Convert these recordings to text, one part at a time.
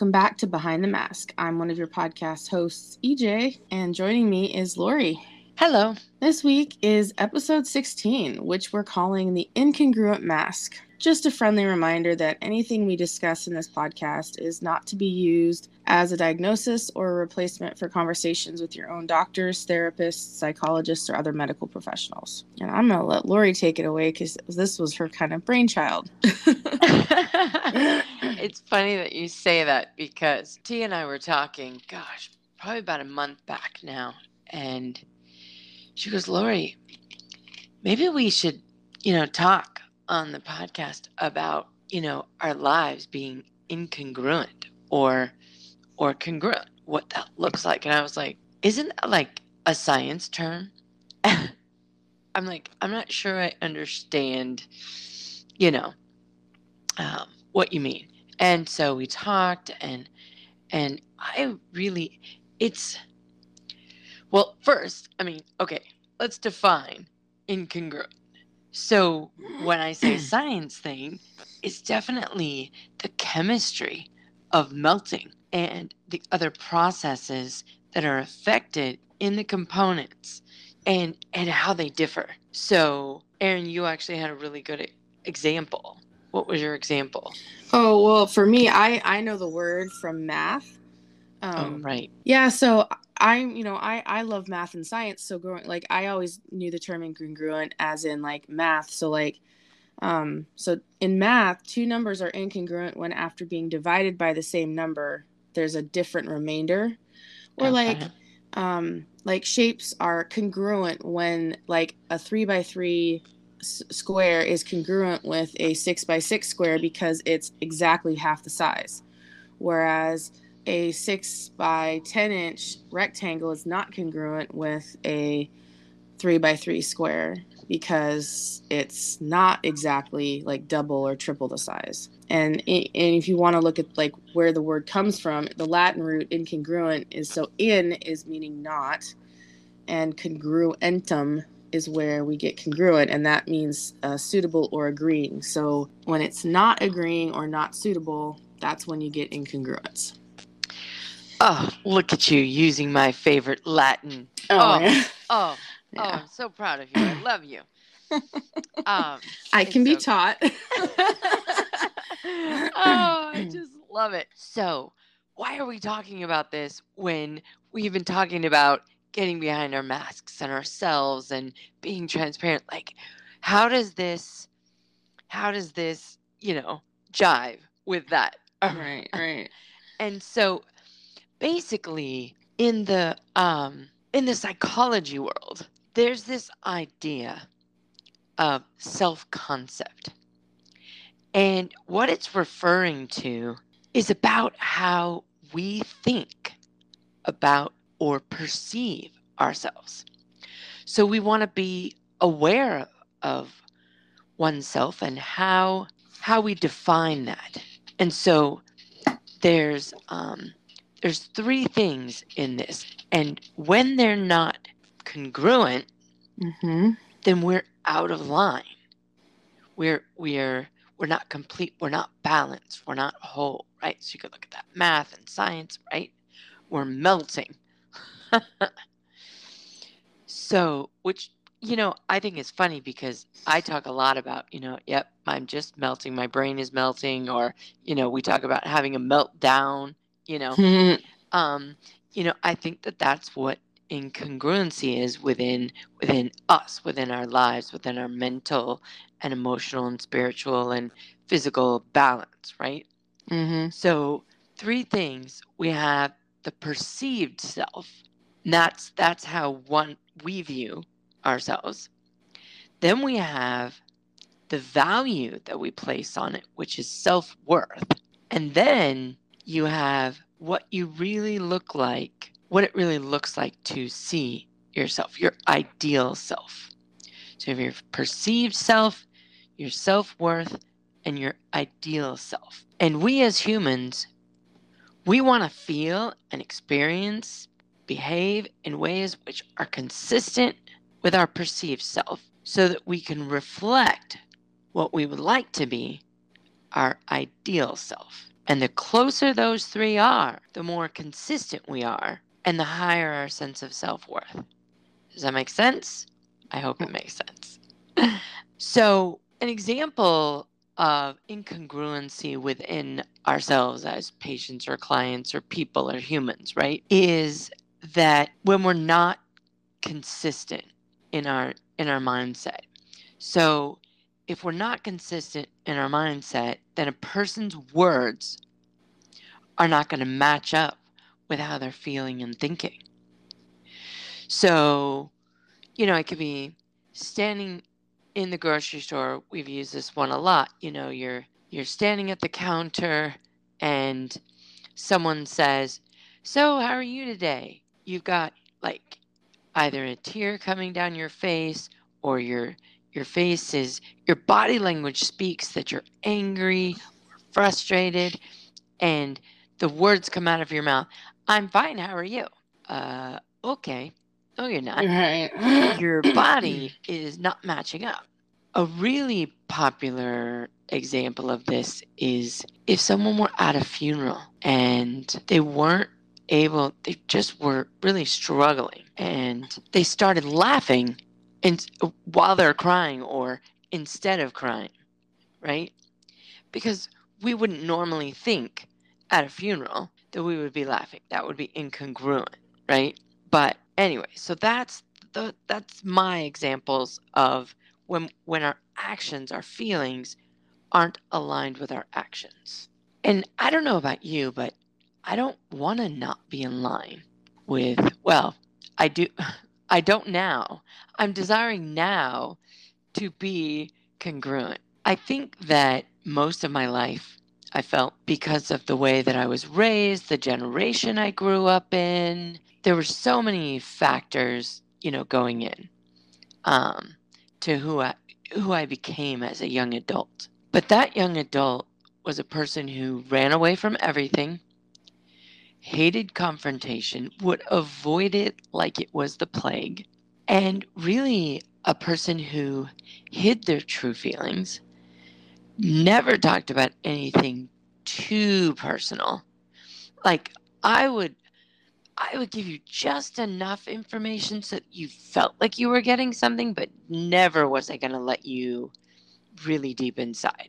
Welcome back to Behind the Mask. I'm one of your podcast hosts, EJ, and joining me is Lori. Hello. This week is episode 16, which we're calling the incongruent mask. Just a friendly reminder that anything we discuss in this podcast is not to be used as a diagnosis or a replacement for conversations with your own doctors, therapists, psychologists, or other medical professionals. And I'm going to let Lori take it away because this was her kind of brainchild. it's funny that you say that because T and I were talking, gosh, probably about a month back now. And she goes, Lori, maybe we should, you know, talk on the podcast about you know our lives being incongruent or or congruent what that looks like. And i was like isn't that like a science term? I'm like i'm not sure i understand you know um, what you mean. And so we talked and and i really it's well first i mean okay let's define incongruent so when I say science thing, it's definitely the chemistry of melting and the other processes that are affected in the components and and how they differ. So, Aaron, you actually had a really good example. What was your example? Oh, well, for me, I I know the word from math. Oh, um, oh, right. Yeah, so I'm, you know, I I love math and science. So growing, like, I always knew the term incongruent as in like math. So like, um, so in math, two numbers are incongruent when after being divided by the same number, there's a different remainder, or okay. like, um, like shapes are congruent when like a three by three s- square is congruent with a six by six square because it's exactly half the size, whereas a six by 10 inch rectangle is not congruent with a three by three square because it's not exactly like double or triple the size. And, and if you want to look at like where the word comes from, the Latin root incongruent is so in is meaning not, and congruentum is where we get congruent, and that means uh, suitable or agreeing. So when it's not agreeing or not suitable, that's when you get incongruence. Oh, look at you using my favorite Latin. Oh, oh, yeah. oh, yeah. oh, I'm so proud of you. I love you. Um, I can be taught. oh, I just love it. So, why are we talking about this when we've been talking about getting behind our masks and ourselves and being transparent? Like, how does this, how does this, you know, jive with that? Right, right. And so basically in the um in the psychology world there's this idea of self-concept. And what it's referring to is about how we think about or perceive ourselves. So we want to be aware of oneself and how how we define that. And so there's um, there's three things in this. And when they're not congruent mm-hmm. then we're out of line. We're we're we're not complete we're not balanced we're not whole right? So you could look at that math and science right? We're melting. So which you know i think is funny because i talk a lot about you know yep i'm just melting my brain is melting or you know we talk about having a meltdown you know? Um you know i think that that's what incongruency is within within us within our lives within our mental and emotional and spiritual and physical balance right? Mm-hmm. so three things. We have the perceived self. That's that's how one we view ourselves. Then we have the value that we place on it which is self-worth. And then you have what you really look like, what it really looks like to see yourself, your ideal self. So you have your perceived self, your self worth, and your ideal self. And we as humans, we want to feel and experience, behave in ways which are consistent with our perceived self so that we can reflect what we would like to be our ideal self. And the closer those three are, the more consistent we are and the higher our sense of self worth. Does that make sense? I hope it makes sense. so, an example of incongruency within ourselves as patients or clients or people or humans, right, is that when we're not consistent in our in our mindset. So, if we're not consistent in our mindset, then a person's words are not going to match up with how they're feeling and thinking. So, you know, it could be standing in the grocery store. We've used this one a lot. You know, you're you're standing at the counter and someone says, "So, how are you today?" You've got like either a tear coming down your face or your your face is your body language speaks that you're angry or frustrated and the words come out of your mouth. I'm fine how are you? Uh okay. No you're not. Right. your body is not matching up. A really popular example of this is if someone were at a funeral and they weren't able they just were really struggling and they started laughing and while they're crying or instead of crying, right? Because we wouldn't normally think at a funeral that we would be laughing. That would be incongruent, right? But anyway, so that's the that's my examples of when when our actions, our feelings aren't aligned with our actions. And I don't know about you, but I don't want to not be in line with well, I do I don't now. I'm desiring now to be congruent. I think that most of my life I felt because of the way that I was raised, the generation I grew up in. There were so many factors, you know, going in um, to who I who I became as a young adult. But that young adult was a person who ran away from everything, hated confrontation, would avoid it like it was the plague, and really a person who hid their true feelings, never talked about anything too personal. Like I would I would give you just enough information so that you felt like you were getting something, but never was I going to let you really deep inside.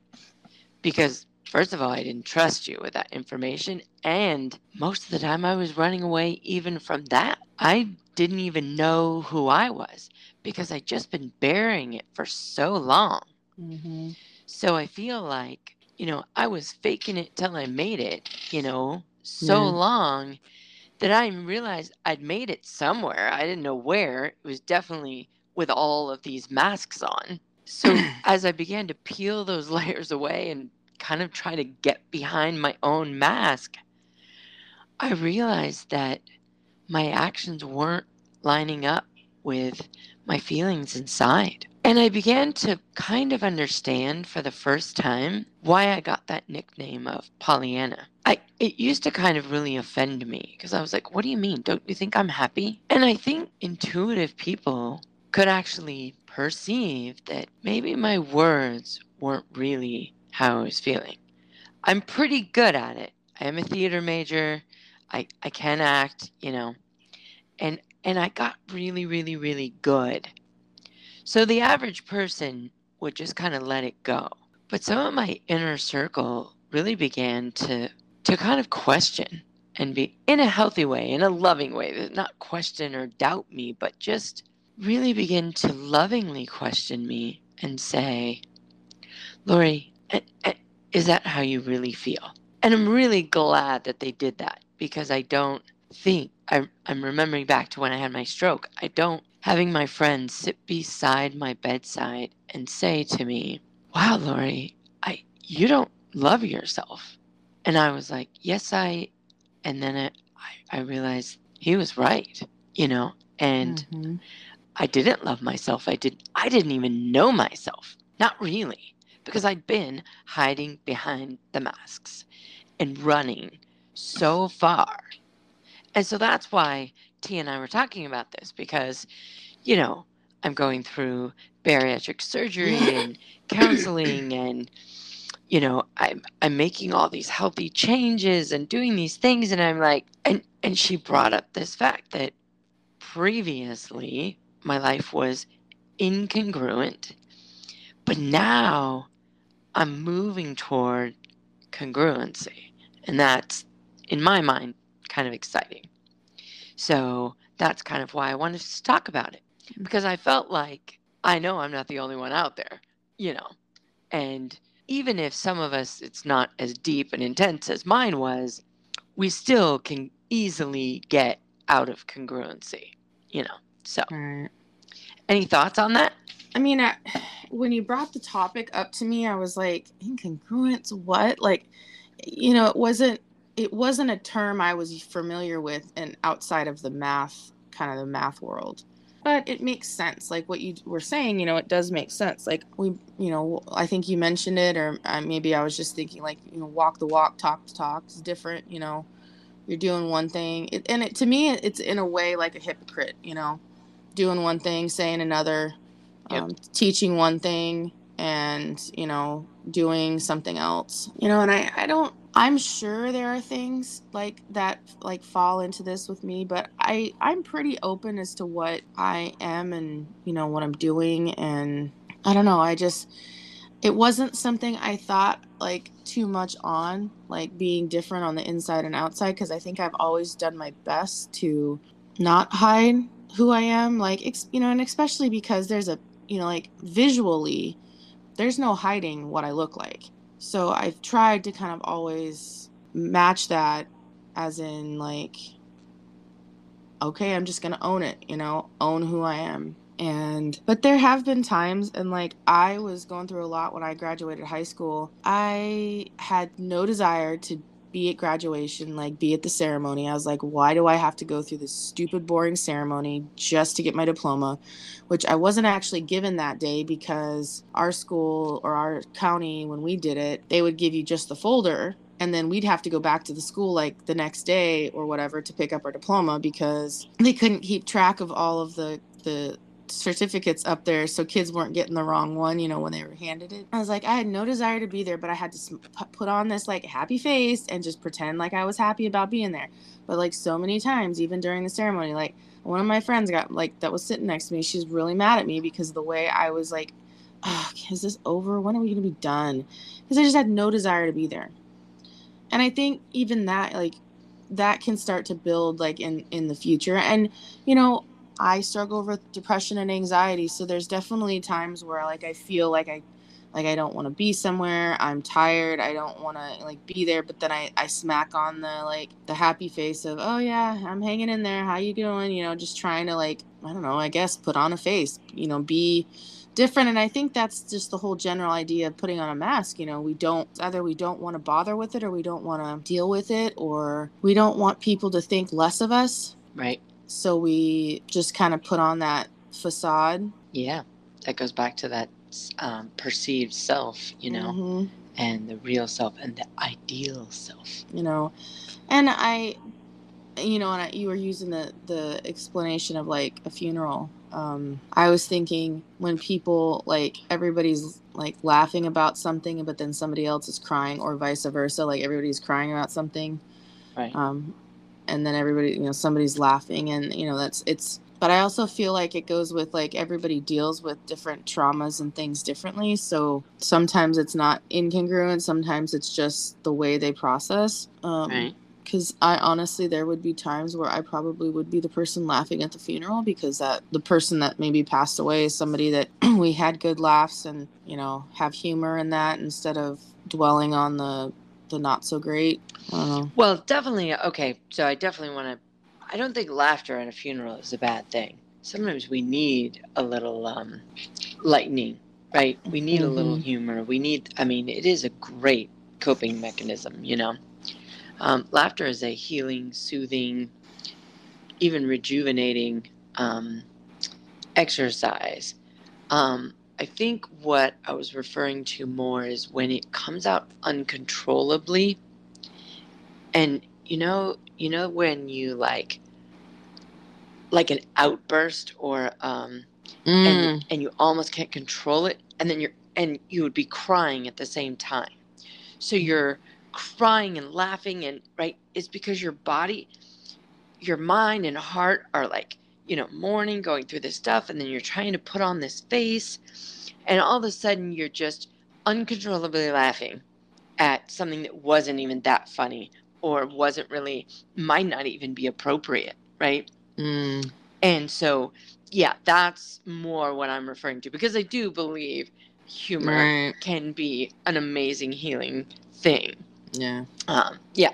Because First of all, I didn't trust you with that information. And most of the time, I was running away even from that. I didn't even know who I was because I'd just been bearing it for so long. Mm-hmm. So I feel like, you know, I was faking it till I made it, you know, so Yeah. long that I realized I'd made it somewhere. I didn't know where. It was definitely with all of these masks on. So as I began to peel those layers away and kind of try to get behind my own mask, I realized that my actions weren't lining up with my feelings inside. And I began to kind of understand for the first time why I got that nickname of Pollyanna. I it used to kind of really offend me because I was like, "What do you mean? Don't you think I'm happy?" And I think intuitive people could actually perceive that maybe my words weren't really how I was feeling. I'm pretty good at it. I am a theater major. I I can act, you know. And and I got really really really good. So the average person would just kind of let it go. But some of my inner circle really began to to kind of question and be in a healthy way, in a loving way, not question or doubt me, but just really begin to lovingly question me and say, Lori, is that how you really feel? And I'm really glad that they did that because I don't think, I, I'm remembering back to when I had my stroke, I don't, having my friends sit beside my bedside and say to me, wow, Lori, I, you don't love yourself. And I was like, yes, I, and then it, I, I realized he was right, you know, and Mhm. I didn't love myself. I did I didn't even know myself. Not really, because I'd been hiding behind the masks and running so far. And so that's why T and I were talking about this because you know, I'm going through bariatric surgery and counseling and you know, I'm I'm making all these healthy changes and doing these things and I'm like and and she brought up this fact that previously my life was incongruent, but now I'm moving toward congruency. And that's in my mind kind of exciting. So that's kind of why I wanted to talk about it because I felt like I know I'm not the only one out there, you know. And even if some of us it's not as deep and intense as mine was, we still can easily get out of congruency, you know. So, Right. any thoughts on that? I mean, I, when you brought the topic up to me, I was like, incongruence. What? Like, you know, it wasn't. It wasn't a term I was familiar with, and outside of the math, kind of the math world. But it makes sense. Like what you were saying, you know, it does make sense. Like we, you know, I think you mentioned it, or uh, maybe I was just thinking, like, you know, walk the walk, talk the talk is different. You know, you're doing one thing, it, and it to me, it's in a way like a hypocrite. You know, doing one thing, saying another Yep. um, teaching one thing and you know doing something else you know and i i don't i'm sure there are things like that like fall into this with me but i i'm pretty open as to what i am and you know what i'm doing and i don't know i just it wasn't something i thought like too much on like being different on the inside and outside because i think i've always done my best to not hide who i am like you know and especially because there's a you know like visually there's no hiding what i look like. So i've tried to kind of always match that as in like okay i'm just gonna own it you know own who i am. And but there have been times and like i was going through a lot when i graduated high school. I had no desire to be at graduation like be at the ceremony i was like why do i have to go through this stupid boring ceremony just to get my diploma? Which i wasn't actually given that day because our school or our county when we did it they would give you just the folder and then we'd have to go back to the school like the next day or whatever to pick up our diploma because they couldn't keep track of all of the the certificates up there so kids weren't getting the wrong one you know when they were handed it. I was like i had no desire to be there but i had to put on this like happy face and just pretend like i was happy about being there. But like so many times even during the ceremony like one of my friends got like that was sitting next to me she's really mad at me because the way i was like oh, is this over? When are we going to be done? Because i just had no desire to be there. And i think even that like that can start to build like in in the future. And you know i struggle with depression and anxiety so there's definitely times where like i feel like i like i don't want to be somewhere i'm tired i don't want to like be there but then I, I smack on the like the happy face of oh yeah i'm hanging in there how you doing you know just trying to like i don't know i guess put on a face you know be different and i think that's just the whole general idea of putting on a mask you know we don't either we don't want to bother with it or we don't want to deal with it or we don't want people to think less of us Right. So we just kind of put on that facade Yeah. That goes back to that um, perceived self, you know, Mhm. and the real self and the ideal self. you know and i you know and I, you were using the the explanation of like a funeral um i was thinking when people like everybody's like laughing about something but then somebody else is crying or vice versa like everybody's crying about something Right. um and then everybody you know somebody's laughing and you know that's it's but i also feel like it goes with like everybody deals with different traumas and things differently so sometimes it's not incongruent sometimes it's just the way they process um right. because I honestly there would be times where I probably would be the person laughing at the funeral because that the person that maybe passed away is somebody that we had good laughs and you know have humor in that instead of dwelling on the the not so great. Well, definitely. Okay. So I definitely want to. I don't think laughter at a funeral is a bad thing. Sometimes we need a little um, lightening, right? We need a little Mhm. humor. We need, I mean, it is a great coping mechanism, you know? Um, laughter is a healing, soothing, even rejuvenating um, exercise. Um, I think what I was referring to more is when it comes out uncontrollably. And you know you know when you like like an outburst or um Mm. and and you almost can't control it and then you're and you would be crying at the same time. So you're crying and laughing and right it's because your body your mind and heart are like you know mourning going through this stuff and then you're trying to put on this face and all of a sudden you're just uncontrollably laughing at something that wasn't even that funny or wasn't really might not even be appropriate right Mm. and so yeah that's more what i'm referring to because i do believe humor Right. can be an amazing healing thing Yeah. um, yeah.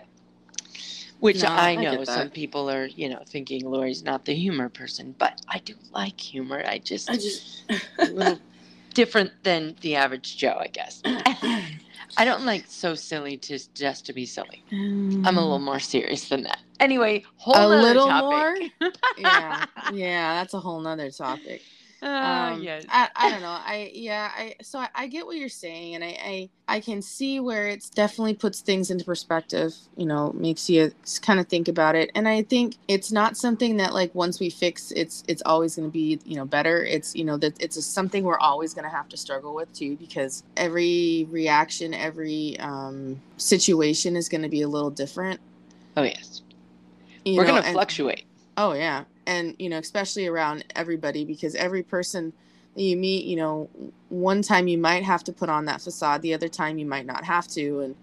Which No, I I know get some people are, you know, thinking Lori's not the humor person, but I do like humor. I just, I just. a little different than the average Joe, I guess. I don't like so silly to just to be silly. I'm a little mm. more serious than that. Anyway, whole a little topic. more. yeah, yeah, that's a whole nother topic. Ah, um, yes. I, I don't know. I yeah. I so I, I get what you're saying, and I, I I can see where it's definitely puts things into perspective. You know, makes you kind of think about it. And I think it's not something that like once we fix, it's it's always going to be you know better. It's you know that it's a something we're always going to have to struggle with too, because every reaction, every um, situation is going to be a little different. oh, yes. You We're going to and- fluctuate. Oh yeah, and you know, especially around everybody because every person that you meet, you know, one time you might have to put on that facade, the other time you might not have to, and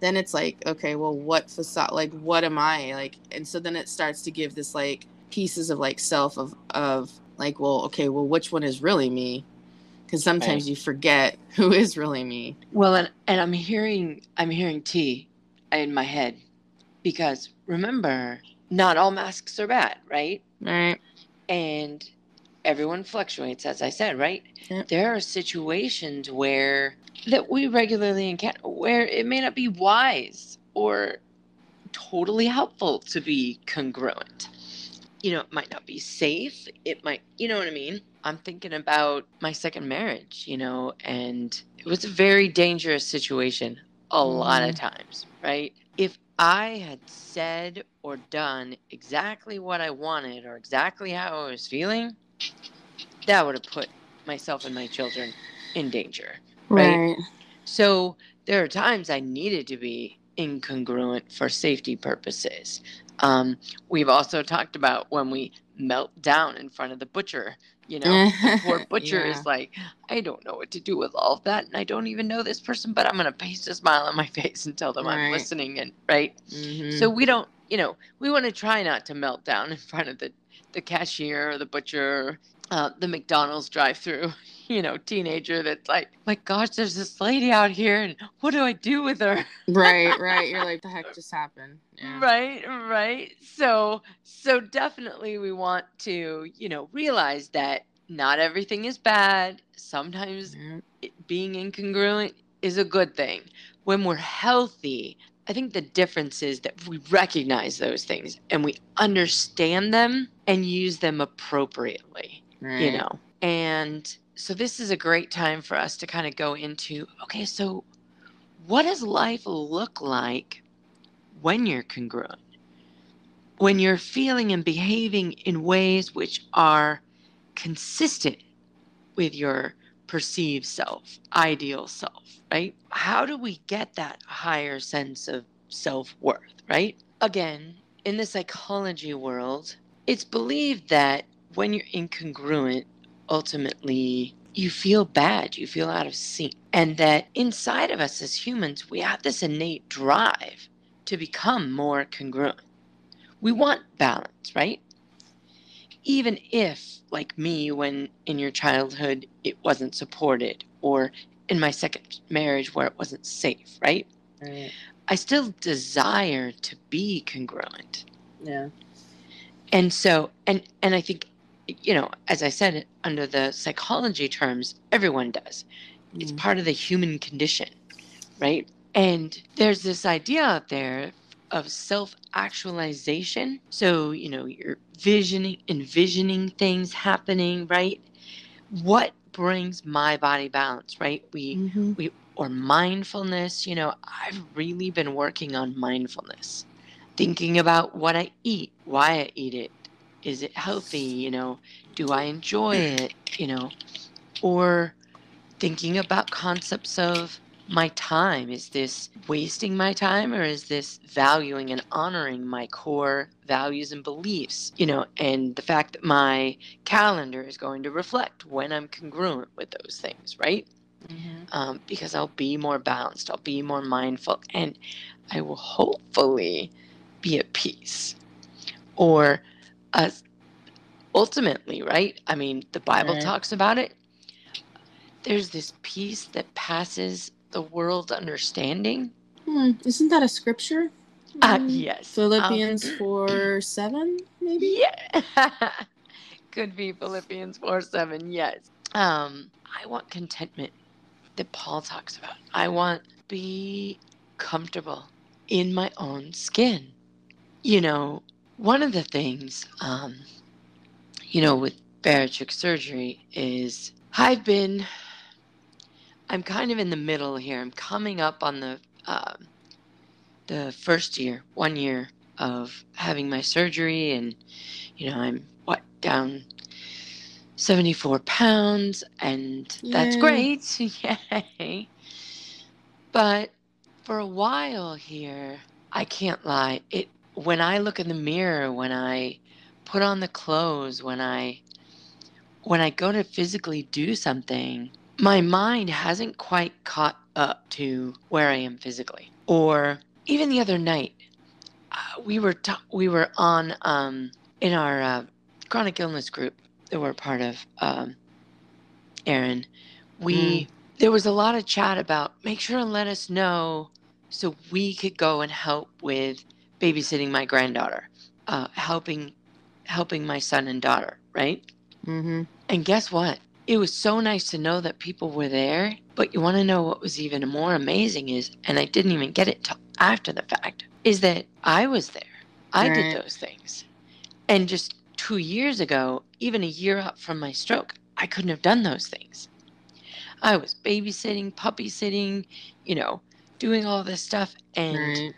then it's like, okay, well, what facade? Like, what am I like? And so then it starts to give this like pieces of like self of of like, well, okay, well, which one is really me? Because sometimes Right. you forget who is really me. Well, and, and I'm hearing I'm hearing T in my head because remember, not all masks are bad, right? Right. And everyone fluctuates, as I said, right? There are situations where that we regularly encounter where it may not be wise or totally helpful to be congruent. You know, it might not be safe. It might, you know what I mean? I'm thinking about my second marriage, you know, and it was a very dangerous situation a lot of mm-hmm. times, right? If I had said or done exactly what I wanted or exactly how I was feeling, that would have put myself and my children in danger. Right. So there are times I needed to be incongruent for safety purposes. Um, we've also talked about when we melt down in front of the butcher. You know, the poor butcher Yeah. is like, I don't know what to do with all of that, and I don't even know this person, but I'm gonna paste a smile on my face and tell them I'm listening. And right, Mhm. so we don't, you know, we want to try not to melt down in front of the the cashier or the butcher, uh, the McDonald's drive-through. You know, teenager that's like, my gosh, there's this lady out here, and what do I do with her? right, right. You're like, the heck just happened? Yeah. Right, right. So, so definitely we want to, you know, realize that not everything is bad. Sometimes Yeah. it- being incongruent is a good thing. When we're healthy, I think the difference is that we recognize those things and we understand them and use them appropriately, right. you know. And so this is a great time for us to kind of go into okay, so what does life look like when you're congruent? When you're feeling and behaving in ways which are consistent with your perceived self, ideal self, right? How do we get that higher sense of self worth, right? Again, in the psychology world, it's believed that when you're incongruent, ultimately you feel bad, you feel out of sync, and that inside of us as humans, we have this innate drive to become more congruent. We want balance, right? Even if, like me, when in your childhood it wasn't supported, or in my second marriage where it wasn't safe, right? Right. I still desire to be congruent. Yeah. And so, and and I think, you know, as I said, under the psychology terms, everyone does. It's Mm. part of the human condition, right? And there's this idea out there of self-actualization. So, you know, you're visioning, envisioning things happening, right? What brings my body balance, right? We Mhm. we or mindfulness you know i've really been working on mindfulness thinking about what i eat why i eat it is it healthy you know do i enjoy it you know or thinking about concepts of my time? Is this wasting my time or is this valuing and honoring my core values and beliefs? You know, and the fact that my calendar is going to reflect when I'm congruent with those things, right? Mm-hmm. Um, because I'll be more balanced, I'll be more mindful, and I will hopefully be at peace. Or uh, ultimately, right? I mean, the Bible talks about it. There's this peace that passes the world's understanding. Hmm. Isn't that a scripture? Uh, um, yes. Philippians um, 4 7, maybe? Yeah. Could be Philippians 4 7, yes. Um, I want contentment that Paul talks about. I want to be comfortable in my own skin. You know, one of the things, um, you know, with bariatric surgery is I've been I'm kind of in the middle here. I'm coming up on the uh, the first year, one year of having my surgery, and you know I'm what down 74 pounds, and Yay. that's great, yay! But for a while here, I can't lie. It when I look in the mirror, when I put on the clothes, when I when I go to physically do something, my mind hasn't quite caught up to where I am physically. Or even the other night, uh, we were we were on um, in our uh, chronic illness group that we're part of. Um, Aaron, we mm. there was a lot of chat about make sure and let us know so we could go and help with babysitting my granddaughter, uh, helping helping my son and daughter, right? Mm-hmm. And guess what? it was so nice to know that people were there. But you want to know what was even more amazing is, and I didn't even get it till after the fact, is that I was there. I right. did those things. And just two years ago, even a year up from my stroke, I couldn't have done those things. I was babysitting, puppy sitting, you know, doing all this stuff and, right.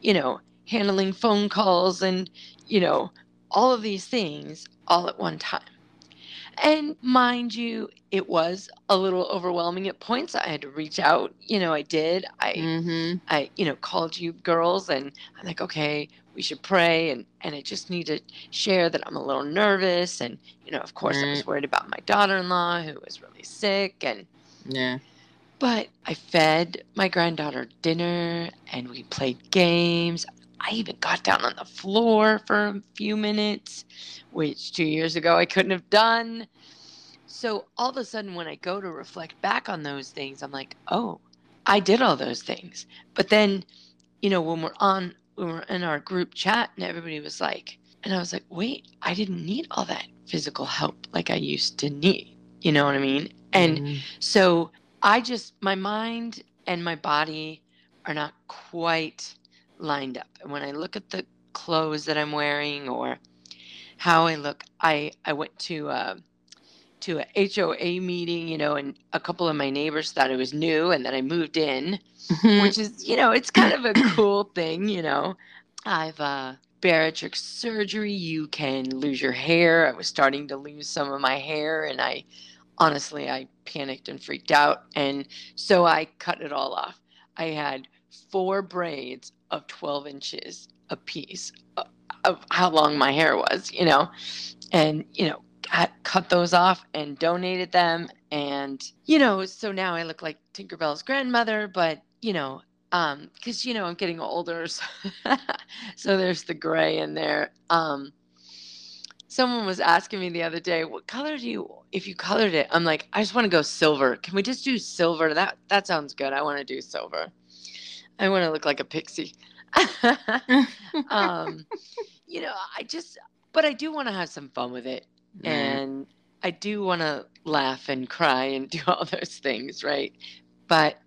you know, handling phone calls and, you know, all of these things all at one time. And mind you, it was a little overwhelming at points. I had to reach out. You know, I did. I, mm-hmm. I, you know, called you girls, and I'm like, okay, we should pray, and and I just need to share that I'm a little nervous, and you know, of course, right. I was worried about my daughter-in-law who was really sick, and yeah. But I fed my granddaughter dinner, and we played games. I even got down on the floor for a few minutes, which two years ago I couldn't have done. So all of a sudden, when I go to reflect back on those things, I'm like, oh, I did all those things. But then, you know, when we're on, when we're in our group chat and everybody was like, and I was like, wait, I didn't need all that physical help like I used to need. You know what I mean? And mm-hmm. so I just, my mind and my body are not quite lined up. And when I look at the clothes that I'm wearing or how I look, I I went to uh, to a HOA meeting, you know, and a couple of my neighbors thought it was new, and then I moved in, mm-hmm. which is you know it's kind of a cool thing, you know. I've uh, bariatric surgery. You can lose your hair. I was starting to lose some of my hair, and I honestly I panicked and freaked out, and so I cut it all off. I had four braids of 12 inches a piece of how long my hair was, you know, and, you know, cut those off and donated them. And, you know, so now I look like Tinkerbell's grandmother, but, you know, um, cause you know, I'm getting older. So, so there's the gray in there. Um, someone was asking me the other day, what color do you, if you colored it, I'm like, I just want to go silver. Can we just do silver? That, that sounds good. I want to do silver. I want to look like a pixie. um, you know, I just, but I do want to have some fun with it. Mm. And I do want to laugh and cry and do all those things, right? But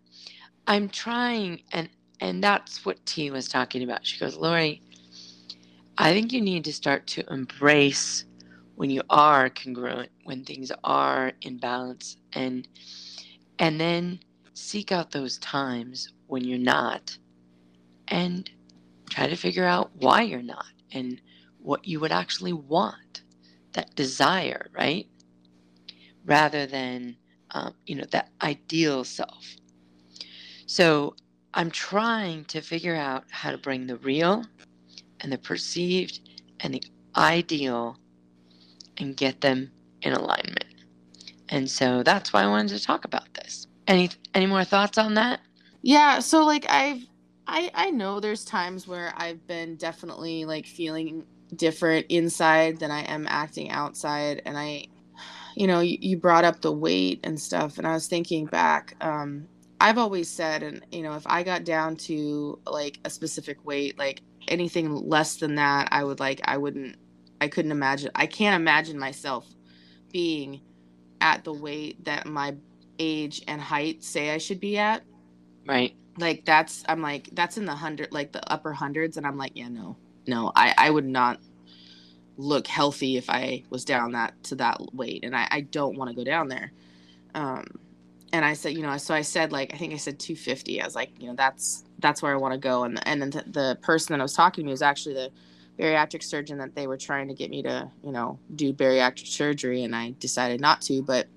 I'm trying, and and that's what T was talking about. She goes, Lori, I think you need to start to embrace when you are congruent, when things are in balance, and and then seek out those times when you're not and try to figure out why you're not and what you would actually want that desire right rather than um, you know that ideal self So I'm trying to figure out how to bring the real and the perceived and the ideal and get them in alignment. And so that's why I wanted to talk about this. Any any more thoughts on that? Yeah, so like I've I I know there's times where I've been definitely like feeling different inside than I am acting outside and I you know, you, you brought up the weight and stuff and I was thinking back um I've always said and you know, if I got down to like a specific weight, like anything less than that, I would like I wouldn't I couldn't imagine I can't imagine myself being at the weight that my age and height say I should be at. Right. Like that's I'm like that's in the hundred like the upper hundreds and I'm like, yeah, no. No, I I would not look healthy if I was down that to that weight and I I don't want to go down there. Um and I said, you know, so I said like I think I said 250. I was like, you know, that's that's where I want to go and and then the, the person that I was talking to was actually the bariatric surgeon that they were trying to get me to, you know, do bariatric surgery and I decided not to, but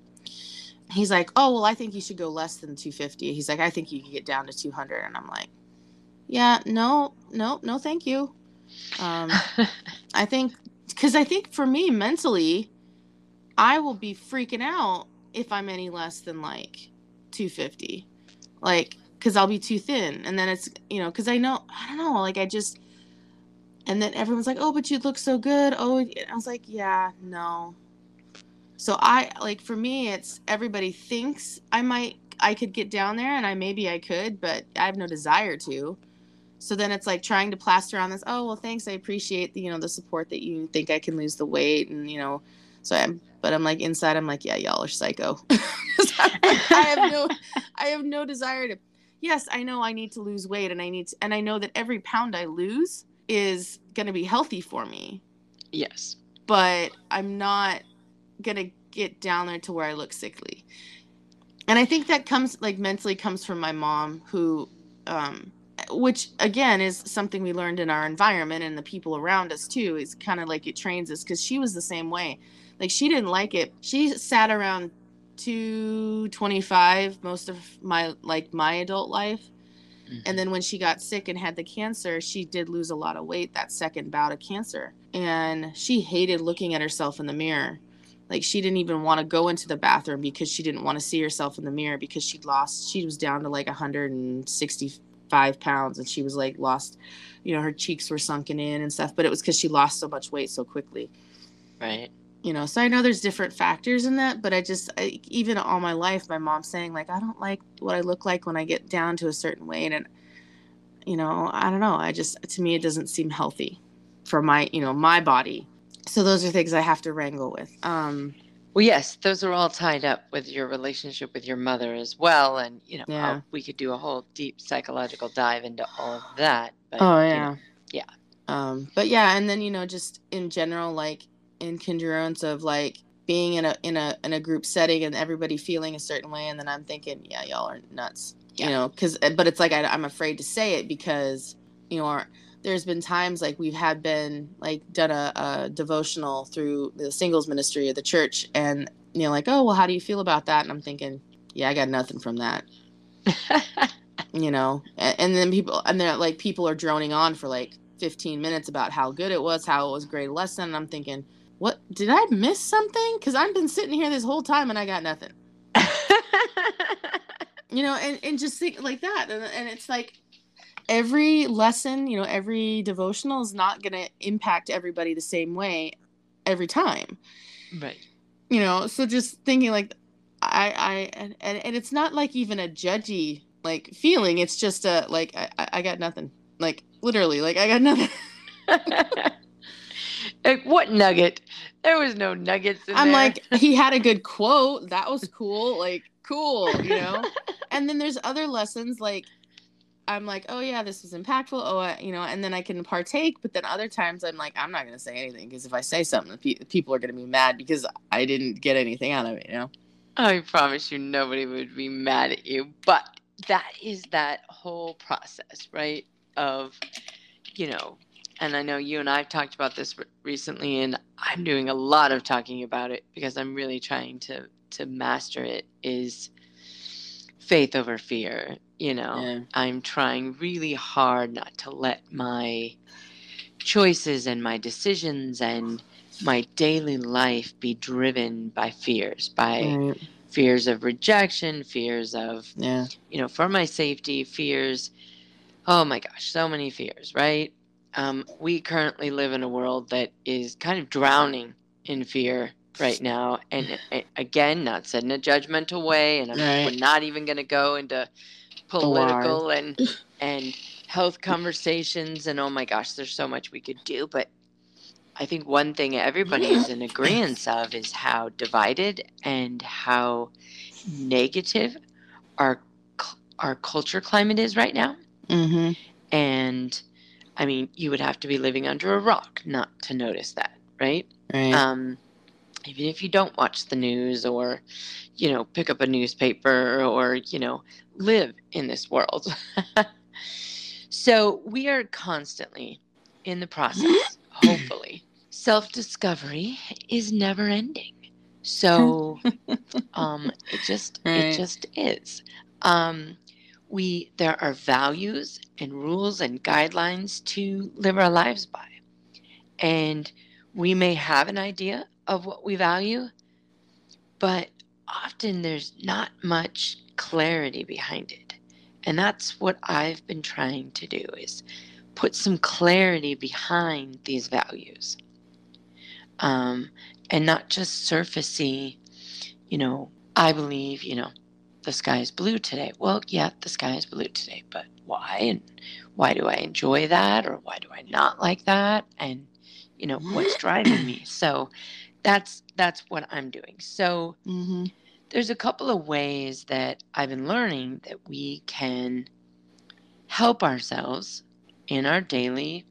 he's like, "Oh, well, I think you should go less than 250." He's like, "I think you can get down to 200." And I'm like, "Yeah, no, no, no, thank you." Um, I think cuz I think for me mentally I will be freaking out if I'm any less than like 250. Like cuz I'll be too thin and then it's, you know, cuz I know I don't know, like I just and then everyone's like, "Oh, but you look so good." Oh, I was like, "Yeah, no." So I like for me, it's everybody thinks I might, I could get down there, and I maybe I could, but I have no desire to. So then it's like trying to plaster on this. Oh well, thanks. I appreciate the you know the support that you think I can lose the weight, and you know, so I'm. But I'm like inside, I'm like, yeah, y'all are psycho. I have no, I have no desire to. Yes, I know I need to lose weight, and I need to, and I know that every pound I lose is going to be healthy for me. Yes. But I'm not going to get down there to where I look sickly. And I think that comes like mentally comes from my mom who um which again is something we learned in our environment and the people around us too is kind of like it trains us cuz she was the same way. Like she didn't like it. She sat around 225 most of my like my adult life Mm-hmm. And then when she got sick and had the cancer, she did lose a lot of weight that second bout of cancer. And she hated looking at herself in the mirror. Like she didn't even want to go into the bathroom because she didn't want to see herself in the mirror because she'd lost, she was down to like 165 pounds and she was like lost, you know, her cheeks were sunken in and stuff. But it was because she lost so much weight so quickly. Right you know so i know there's different factors in that but i just I, even all my life my mom's saying like i don't like what i look like when i get down to a certain weight and you know i don't know i just to me it doesn't seem healthy for my you know my body so those are things i have to wrangle with um well yes those are all tied up with your relationship with your mother as well and you know yeah. we could do a whole deep psychological dive into all of that but, oh yeah you know, yeah um but yeah and then you know just in general like incongruence of like being in a in a in a group setting and everybody feeling a certain way and then i'm thinking yeah y'all are nuts yeah. you know because but it's like I, i'm afraid to say it because you know our, there's been times like we've had been like done a, a devotional through the singles ministry of the church and you know like oh well how do you feel about that and i'm thinking yeah i got nothing from that you know and, and then people and they're like people are droning on for like 15 minutes about how good it was how it was a great lesson and i'm thinking what did I miss something? Because I've been sitting here this whole time and I got nothing. you know, and, and just think like that. And, and it's like every lesson, you know, every devotional is not going to impact everybody the same way every time. Right. You know, so just thinking like, I, I, and, and it's not like even a judgy like feeling. It's just a, like, I, I got nothing. Like, literally, like, I got nothing. Like, what nugget? There was no nuggets I'm there. like, he had a good quote. That was cool. Like, cool, you know? and then there's other lessons like I'm like, oh yeah, this was impactful. Oh, I, you know, and then I can partake. But then other times I'm like, I'm not gonna say anything because if I say something, pe- people are gonna be mad because I didn't get anything out of it. You know. I promise you, nobody would be mad at you. But that is that whole process, right? Of, you know, and I know you and I have talked about this recently, and I'm doing a lot of talking about it because I'm really trying to to master it. Is faith over fear. You know, Yeah. I'm trying really hard not to let my choices and my decisions and my daily life be driven by fears, by Right. fears of rejection, fears of, Yeah. you know, for my safety, fears. Oh my gosh, so many fears, right? Um, we currently live in a world that is kind of drowning in fear right now. And again, not said in a judgmental way, and I'm, Right. we're not even going to go into political and and health conversations. And oh my gosh, there's so much we could do, but I think one thing everybody is in agreement of is how divided and how negative our our culture climate is right now. Mm-hmm. And I mean, you would have to be living under a rock not to notice that, right? Right. Um, even if you don't watch the news or, you know, pick up a newspaper or, you know, live in this world. so we are constantly in the process, hopefully. Self discovery is never ending. So um, it just Right. it just is. Um, we there are values and rules and guidelines to live our lives by. And we may have an idea of what we value, but often there's not much clarity behind it. And that's what I've been trying to do is put some clarity behind these values. Um, and not just surfacey, you know, I believe, you know, the sky is blue today. Well, yeah, the sky is blue today, but why? And why do I enjoy that? Or why do I not like that? And, you know, what's driving me? So that's that's what I'm doing. So mm-hmm. there's a couple of ways that I've been learning that we can help ourselves in our daily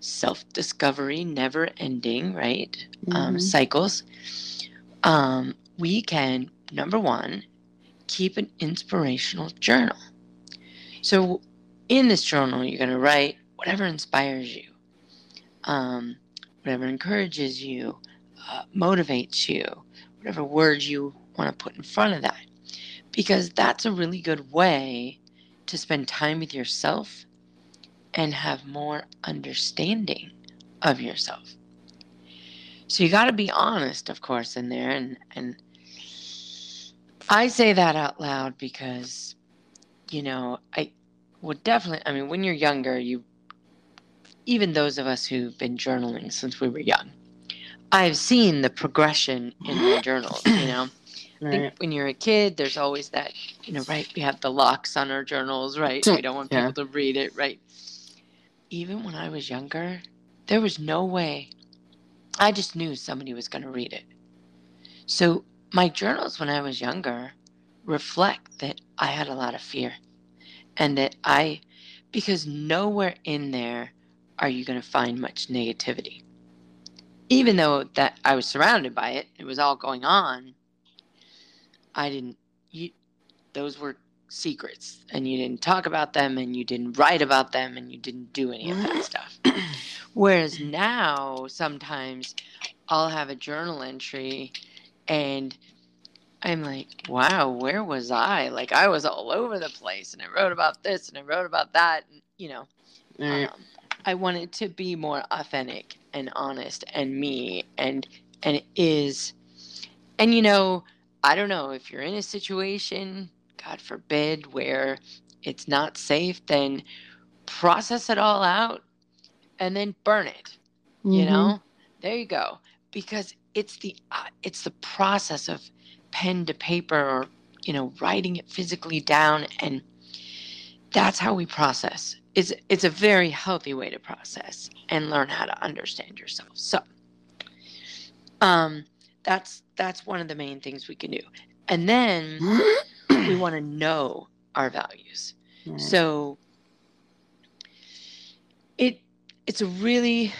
self discovery, never ending, right? Um, Mhm. cycles. Um, we can, number one, keep an inspirational journal. So in this journal, you're going to write whatever inspires you, um, whatever encourages you, uh, motivates you, whatever words you want to put in front of that. Because that's a really good way to spend time with yourself and have more understanding of yourself. So you got to be honest, of course, in there. And, and I say that out loud because, you know, I would definitely, I mean, when you're younger, you, even those of us who've been journaling since we were young, I've seen the progression in my journals, you know. I Right. think when you're a kid, there's always that, you know, right? We have the locks on our journals, right? We don't want Yeah. people to read it, right? Even when I was younger, there was no way. I just knew somebody was going to read it. So my journals when I was younger reflect that I had a lot of fear and that I, because nowhere in there are you going to find much negativity. Even though that I was surrounded by it, it was all going on. I didn't. You, those were secrets, and you didn't talk about them, and you didn't write about them, and you didn't do any of that stuff. Whereas now, sometimes I'll have a journal entry, and I'm like, wow, where was I? Like I was all over the place, and I wrote about this, and I wrote about that, and you know. Right. Um, I wanted to be more authentic and honest and me and and it is and you know, I don't know if you're in a situation, God forbid, where it's not safe, then process it all out and then burn it. You Mhm. know? There you go. Because it's the uh, it's the process of pen to paper or you know, writing it physically down and that's how we process. It's it's a very healthy way to process and learn how to understand yourself. So um that's that's one of the main things we can do. And then we want to know our values. Right. So it it's a really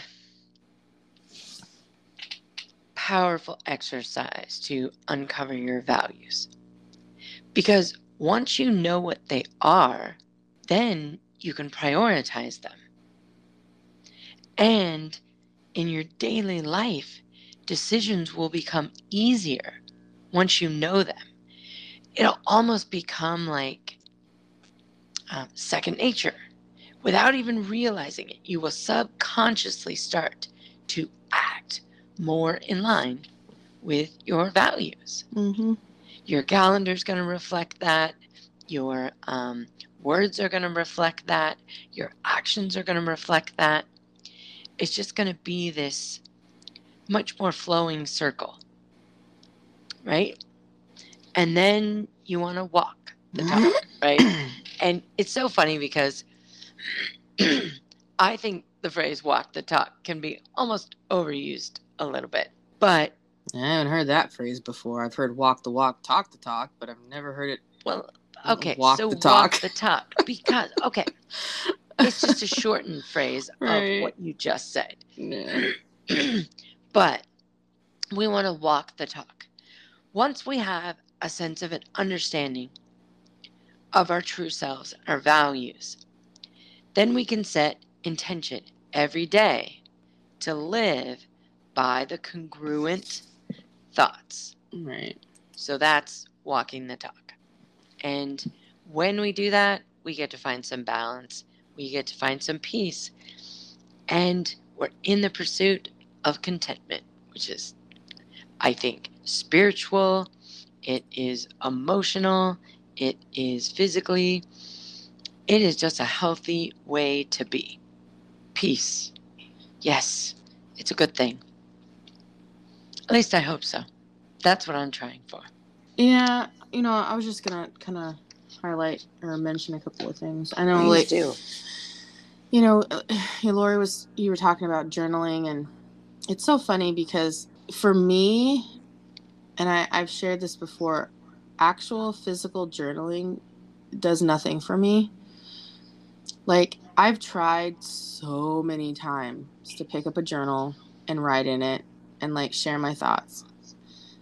powerful exercise to uncover your values. Because once you know what they are, then you can prioritize them. And in your daily life, decisions will become easier once you know them. it'll almost become like um, second nature. Without even realizing it, you will subconsciously start to act more in line with your values. Mm-hmm. Your calendar is going to reflect that. Your um, words are going to reflect that. Your actions are going to reflect that. It's just going to be this much more flowing circle, right? And then you want to walk the talk, mm-hmm. right? And it's so funny because I think the phrase walk the talk can be almost overused a little bit. But I haven't heard that phrase before. I've heard walk the walk, talk the talk, but I've never heard it. well, okay, Walk so the talk. walk the talk because okay, it's just a shortened phrase Right. of what you just said. Yeah. but we want to walk the talk. Once we have a sense of an understanding of our true selves, our values, then we can set intention every day to live by the congruent thoughts. Right. So that's walking the talk. And when we do that, we get to find some balance, we get to find some peace, and we're in the pursuit of contentment, which is, I think, spiritual, it is emotional, it is physically, it is just a healthy way to be. Peace. Yes, it's a good thing. At least I hope so. That's what I'm trying for. Yeah, you know, I was just gonna kind of highlight or mention a couple of things. I know, like, do. you know, Lori was you were talking about journaling, and it's so funny because for me, and I, I've shared this before, actual physical journaling does nothing for me. Like I've tried so many times to pick up a journal and write in it and like share my thoughts.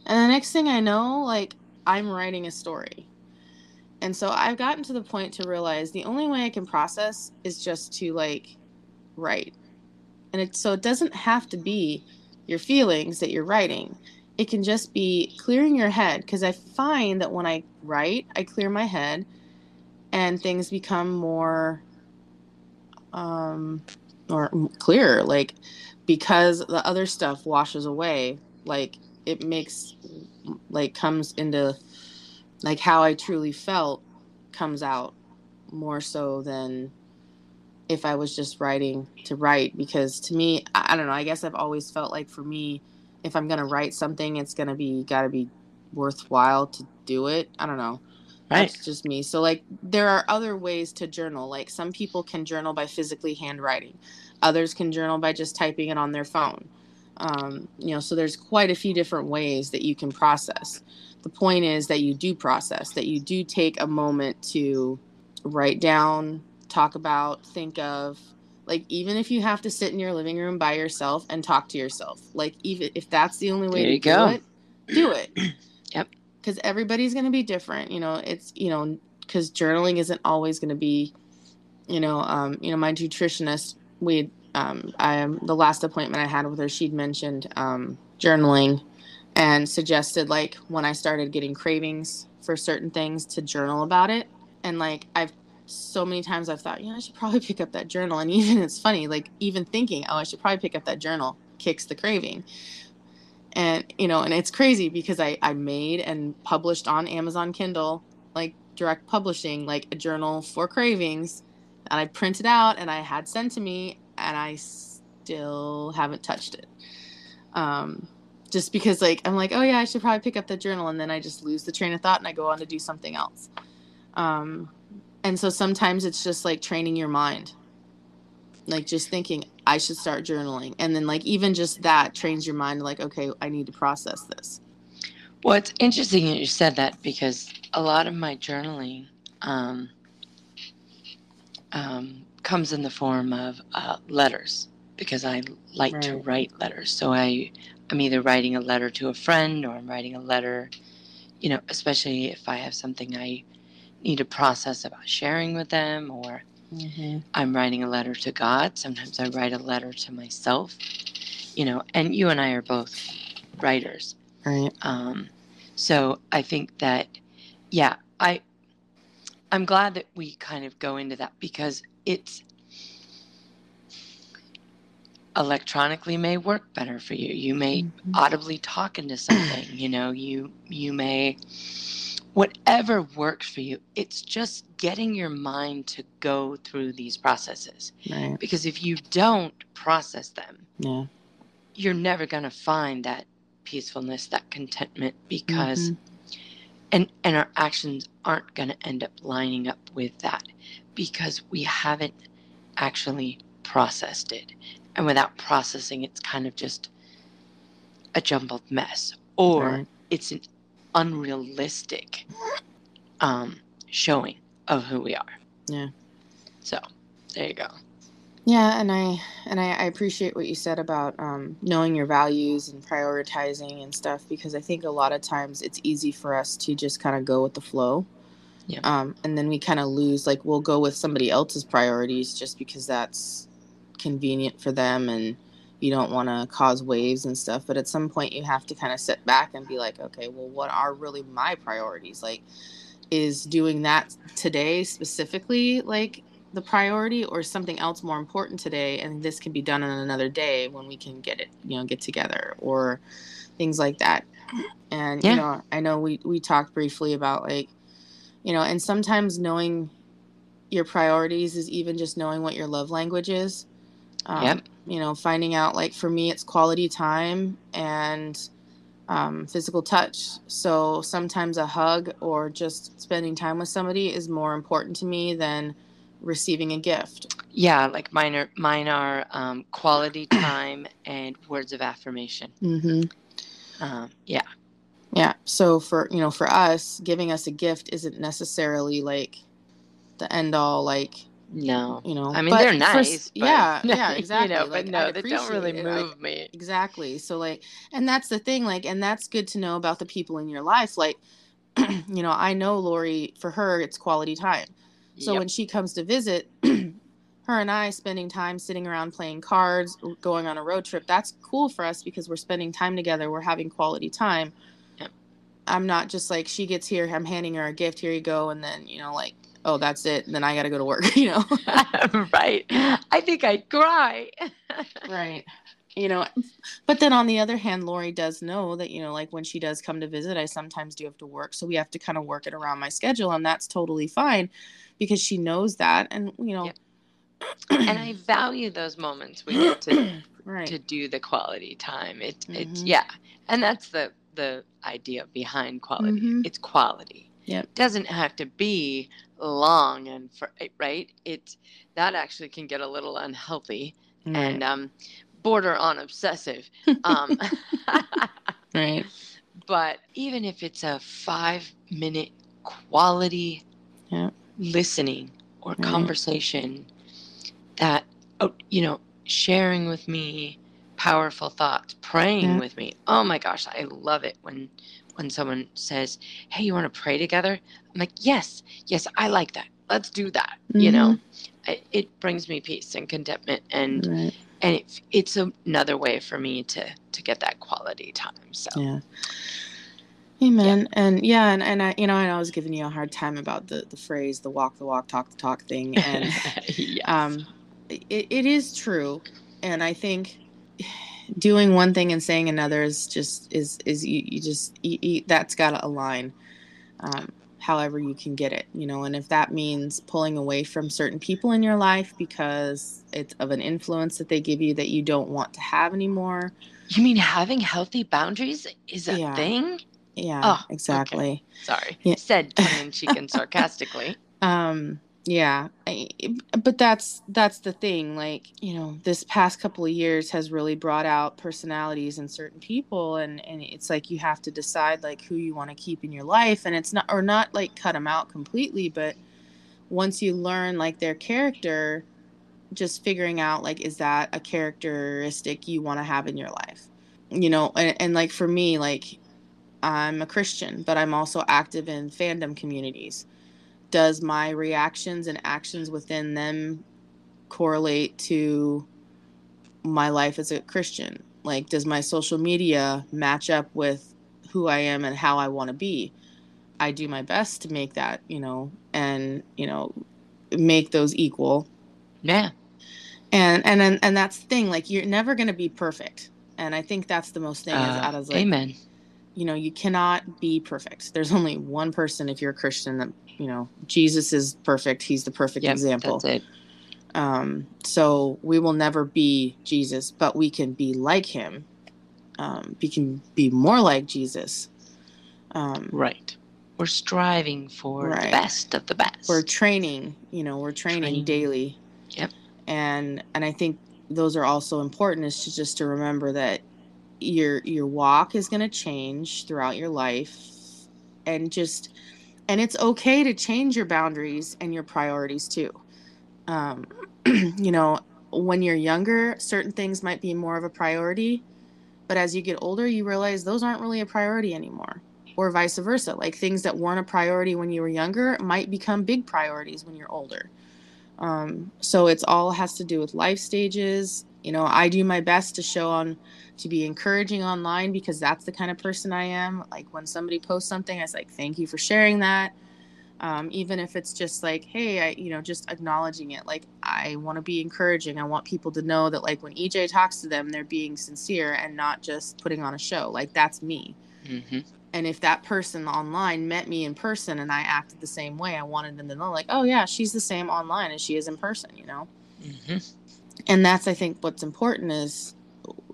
And the next thing I know, like I'm writing a story. And so I've gotten to the point to realize the only way I can process is just to like write. And it so it doesn't have to be your feelings that you're writing. It can just be clearing your head because I find that when I write, I clear my head and things become more um or clearer like because the other stuff washes away like it makes like comes into like how I truly felt comes out more so than if I was just writing to write because to me I, don't know I guess I've always felt like for me if I'm gonna write something it's gonna be gotta be worthwhile to do it I don't know Right. that's just me so like there are other ways to journal like some people can journal by physically handwriting others can journal by just typing it on their phone um, you know so there's quite a few different ways that you can process the point is that you do process that you do take a moment to write down talk about think of like even if you have to sit in your living room by yourself and talk to yourself like even if that's the only way There to do go. it do it Yep. because everybody's going to be different you know it's you know because journaling isn't always going to be you know um you know my nutritionist we um i the last appointment i had with her she'd mentioned um journaling and suggested like when i started getting cravings for certain things to journal about it. And like i've so many times i've thought you know i should probably pick up that journal. And even it's funny like even thinking oh i should probably pick up that journal kicks the craving. And you know and it's crazy because i i made and published on amazon kindle like direct publishing like a journal for cravings and i printed out and i had sent to me and i still haven't touched it. Um just because like i'm like oh yeah i should probably pick up the journal and then i just lose the train of thought and i go on to do something else. Um and so sometimes it's just like training your mind. Like just thinking i should start journaling. And then like even just that trains your mind like okay i need to process this. Well, it's interesting that you said that because a lot of my journaling um, um, comes in the form of uh, letters because I like to write letters. So I, I'm either writing a letter to a friend or I'm writing a letter, you know, especially if I have something I need to process about sharing with them or I'm writing a letter to God. Sometimes I write a letter to myself, you know, and you and I are both writers. right Um, so I think that yeah, I I'm glad that we kind of go into that because it's electronically may work better for you. You may Mhm. audibly talk into something, you know, you you may whatever works for you. It's just getting your mind to go through these processes. Right. Because if you don't process them, Yeah. you're never going to find that peacefulness, that contentment because Mhm. and and our actions aren't going to end up lining up with that because we haven't actually processed it. And without processing it's kind of just a jumbled mess or Right. it's an unrealistic um showing of who we are. Yeah. So, there you go. Yeah, and I and I, I appreciate what you said about um, knowing your values and prioritizing and stuff because I think a lot of times it's easy for us to just kind of go with the flow. Yeah. Um, and then we kind of lose like we'll go with somebody else's priorities just because that's convenient for them and you don't want to cause waves and stuff. But at some point you have to kind of sit back and be like, okay, well, what are really my priorities? Like, is doing that today specifically like the priority or something else more important today and this can be done on another day when we can get it you know get together or things like that and Yeah. you know i know we we talked briefly about like you know and sometimes knowing your priorities is even just knowing what your love language is um, Yep. you know finding out like for me it's quality time and um, physical touch so sometimes a hug or just spending time with somebody is more important to me than receiving a gift Yeah, like mine are mine are um, quality time and words of affirmation. mm-hmm. Um, yeah, yeah so for you know for us giving us a gift isn't necessarily like the end all like no, you know I mean they're for nice. but- yeah yeah exactly You know, like, but no, they don't really appreciate it. I- move me. exactly so like and that's the thing like and that's good to know about the people in your life like you know i know lori for her it's quality time so Yep. when she comes to visit her and i spending time sitting around playing cards going on a road trip that's cool for us because we're spending time together we're having quality time. I'm not just like she gets here i'm handing her a gift here you go and then you know like oh that's it and then i gotta go to work you know right. I think I'd cry. right you know but then on the other hand lori does know that you know like when she does come to visit i sometimes do have to work so we have to kind of work it around my schedule and that's totally fine because she knows that and you know Yep. and I value those moments we get to right to do the quality time. It it's Mhm. yeah, and that's the the idea behind quality. Mhm. It's quality. Yep. It doesn't have to be long and for right. It that actually can get a little unhealthy and um, border on obsessive. Um, right but even if it's a five minute quality Yeah. listening or Right. conversation that oh, you know sharing with me powerful thoughts praying Yeah. with me oh my gosh i love it when when someone says hey you want to pray together i'm like yes yes i like that let's do that you know Mm-hmm. it, it brings me peace and contentment and right and it, it's another way for me to to get that quality time so yeah Amen. And yeah, and, and I, you know, and I was giving you a hard time about the, the phrase, the walk the walk, talk the talk thing. And yes. um, it, it is true. And I think doing one thing and saying another is just, is, is you, you just, you, you, that's got to align um, however you can get it, you know, and if that means pulling away from certain people in your life because it's of an influence that they give you that you don't want to have anymore. you mean having healthy boundaries is a Yeah. thing Yeah, Oh, okay. exactly. sorry Yeah. said tongue-in-cheek and sarcastically um yeah I, but that's that's the thing like you know this past couple of years has really brought out personalities in certain people and and it's like you have to decide like who you want to keep in your life and it's not or not like cut them out completely but once you learn like their character just figuring out like is that a characteristic you want to have in your life? You know and, and like for me like i'm a christian but i'm also active in fandom communities does my reactions and actions within them correlate to my life as a Christian? Like, does my social media match up with who I am and how I want to be? I do my best to make that, you know, and you know, make those equal. Yeah. And and and, and that's the thing. Like you're never gonna be perfect, and I think that's the most thing. Uh, is out of like, amen. You know, you cannot be perfect. There's only one person if you're a Christian that you know Jesus is perfect. He's the perfect yep, example. That's it. Um, so we will never be Jesus, but we can be like him. Um, we can be more like Jesus. Um, right. We're striving for right. the best of the best. We're training, you know, we're training, training. daily. Yep. And and I think those are also important is to just to remember that your your walk is going to change throughout your life and just and it's okay to change your boundaries and your priorities too um, you know, when you're younger, certain things might be more of a priority, but as you get older, you realize those aren't really a priority anymore, or vice versa. Like things that weren't a priority when you were younger might become big priorities when you're older. Um, so it's all has to do with life stages. You know, I do my best to show on to be encouraging online because that's the kind of person I am. Like when somebody posts something, I was like, "Thank you for sharing that." um, even if it's just like hey i you know just acknowledging it like i want to be encouraging i want people to know that like when ej talks to them they're being sincere and not just putting on a show like that's me mm-hmm. and if that person online met me in person and i acted the same way i wanted them to know like oh yeah she's the same online as she is in person you know mm-hmm. And that's i think what's important is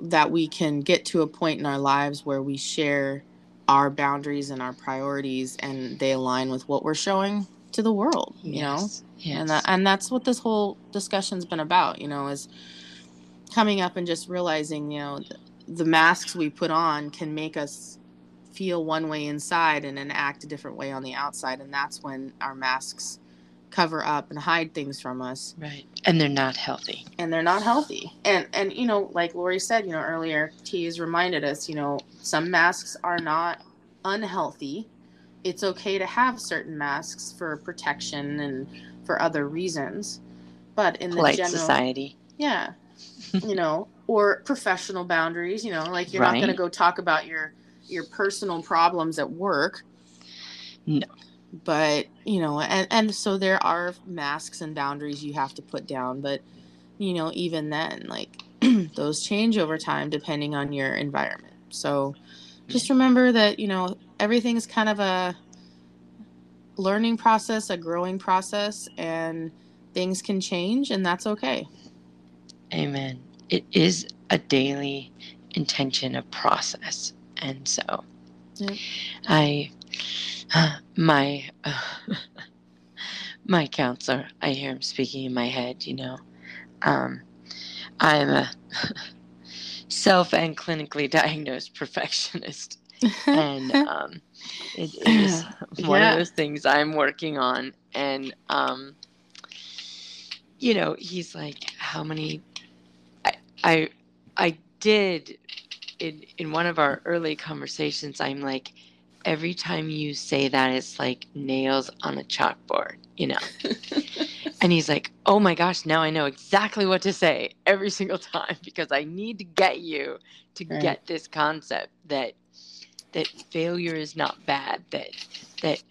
that we can get to a point in our lives where we share our boundaries and our priorities and they align with what we're showing to the world you yes. know yes. and that, and that's what this whole discussion's been about you know is coming up and just realizing you know the, the masks we put on can make us feel one way inside and then act a different way on the outside and that's when our masks cover up and hide things from us. Right. And they're not healthy. And they're not healthy. And and you know like lori said you know earlier t has reminded us you know some masks are not unhealthy. It's okay to have certain masks for protection and for other reasons. But in Polite the general society. Yeah. You know or professional boundaries you know like you're right. not going to go talk about your your personal problems at work. No but you know and and so there are masks and boundaries you have to put down but you know even then like those change over time depending on your environment. So mm. just remember that you know everything's kind of a learning process a growing process and things can change and that's okay. Amen. It is a daily intention of process and so i my uh, my counselor i hear him speaking in my head you know. Um, i'm a self and clinically diagnosed perfectionist. And um, it is one yeah. of those things i'm working on. And um, you know he's like how many i i i did in in one of our early conversations i'm like every time you say that, it's like nails on a chalkboard, you know? and he's like, oh my gosh, now I know exactly what to say every single time because I need to get you to right. get this concept that that failure is not bad, that that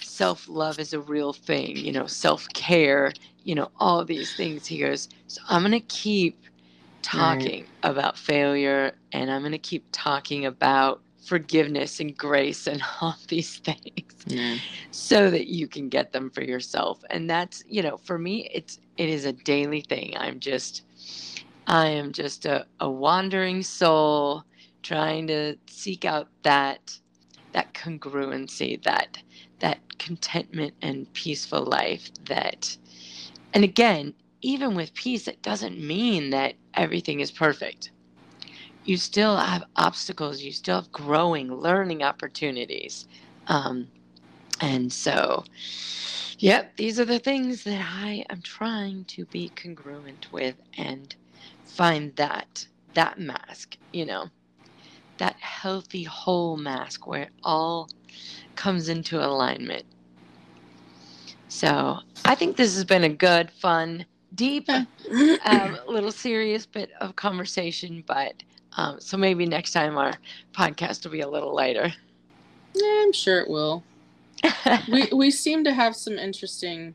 self love is a real thing, you know, self care, you know, all these things. He goes, so I'm gonna keep talking right. about failure and I'm gonna keep talking about forgiveness and grace and all these things yeah. so that you can get them for yourself. And that's you know for me it's it is a daily thing. I'm just i am just a, a wandering soul trying to seek out that that congruency that that contentment and peaceful life that and again even with peace it doesn't mean that everything is perfect you still have obstacles, you still have growing, learning opportunities. Um, and so, yep, these are the things that I am trying to be congruent with and find that that mask, you know, that healthy whole mask where it all comes into alignment. So I think this has been a good, fun, deep, um, little serious bit of conversation, but um, so maybe next time our podcast will be a little lighter. Yeah, I'm sure it will. we we seem to have some interesting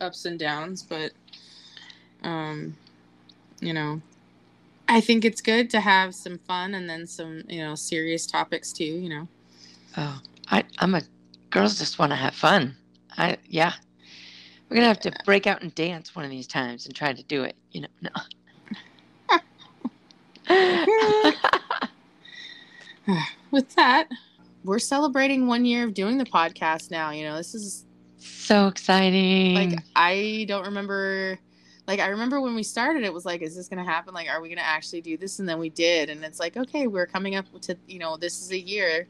ups and downs, but um, you know, I think it's good to have some fun and then some you know serious topics too. You know. Oh, I I'm a girls just want to have fun. I yeah. We're gonna have to break out and dance one of these times and try to do it. You know, no. With that, we're celebrating one year of doing the podcast now. You know, this is so exciting. Like I don't remember like I remember when we started it was like is this going to happen? Like are we going to actually do this? And then we did and it's like okay, we're coming up to you know, this is a year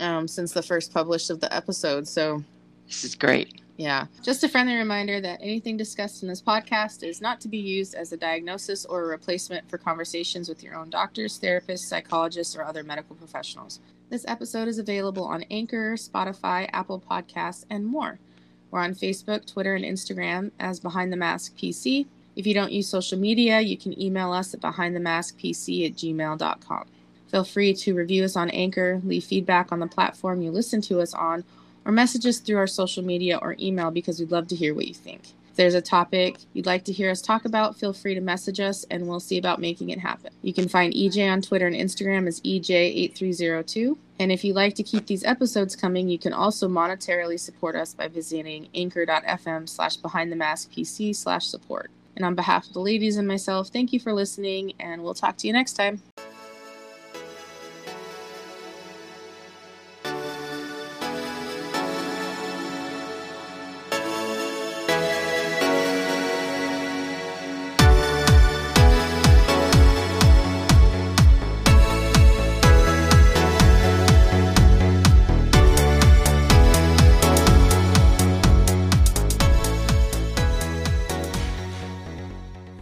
um since the first published of the episode. So this is great. Yeah. Just a friendly reminder that anything discussed in this podcast is not to be used as a diagnosis or a replacement for conversations with your own doctors, therapists, psychologists, or other medical professionals. This episode is available on Anchor, Spotify, Apple Podcasts, and more. We're on Facebook, Twitter, and Instagram as Behind the Mask PC. If you don't use social media, you can email us at behindthemaskpc at gmail.com. Feel free to review us on Anchor, leave feedback on the platform you listen to us on, or message us through our social media or email because we'd love to hear what you think. If there's a topic you'd like to hear us talk about, feel free to message us and we'll see about making it happen. You can find EJ on Twitter and Instagram as EJ8302. And if you'd like to keep these episodes coming, you can also monetarily support us by visiting anchor.fm slash behind the mask PC slash support. And on behalf of the ladies and myself, thank you for listening, and we'll talk to you next time.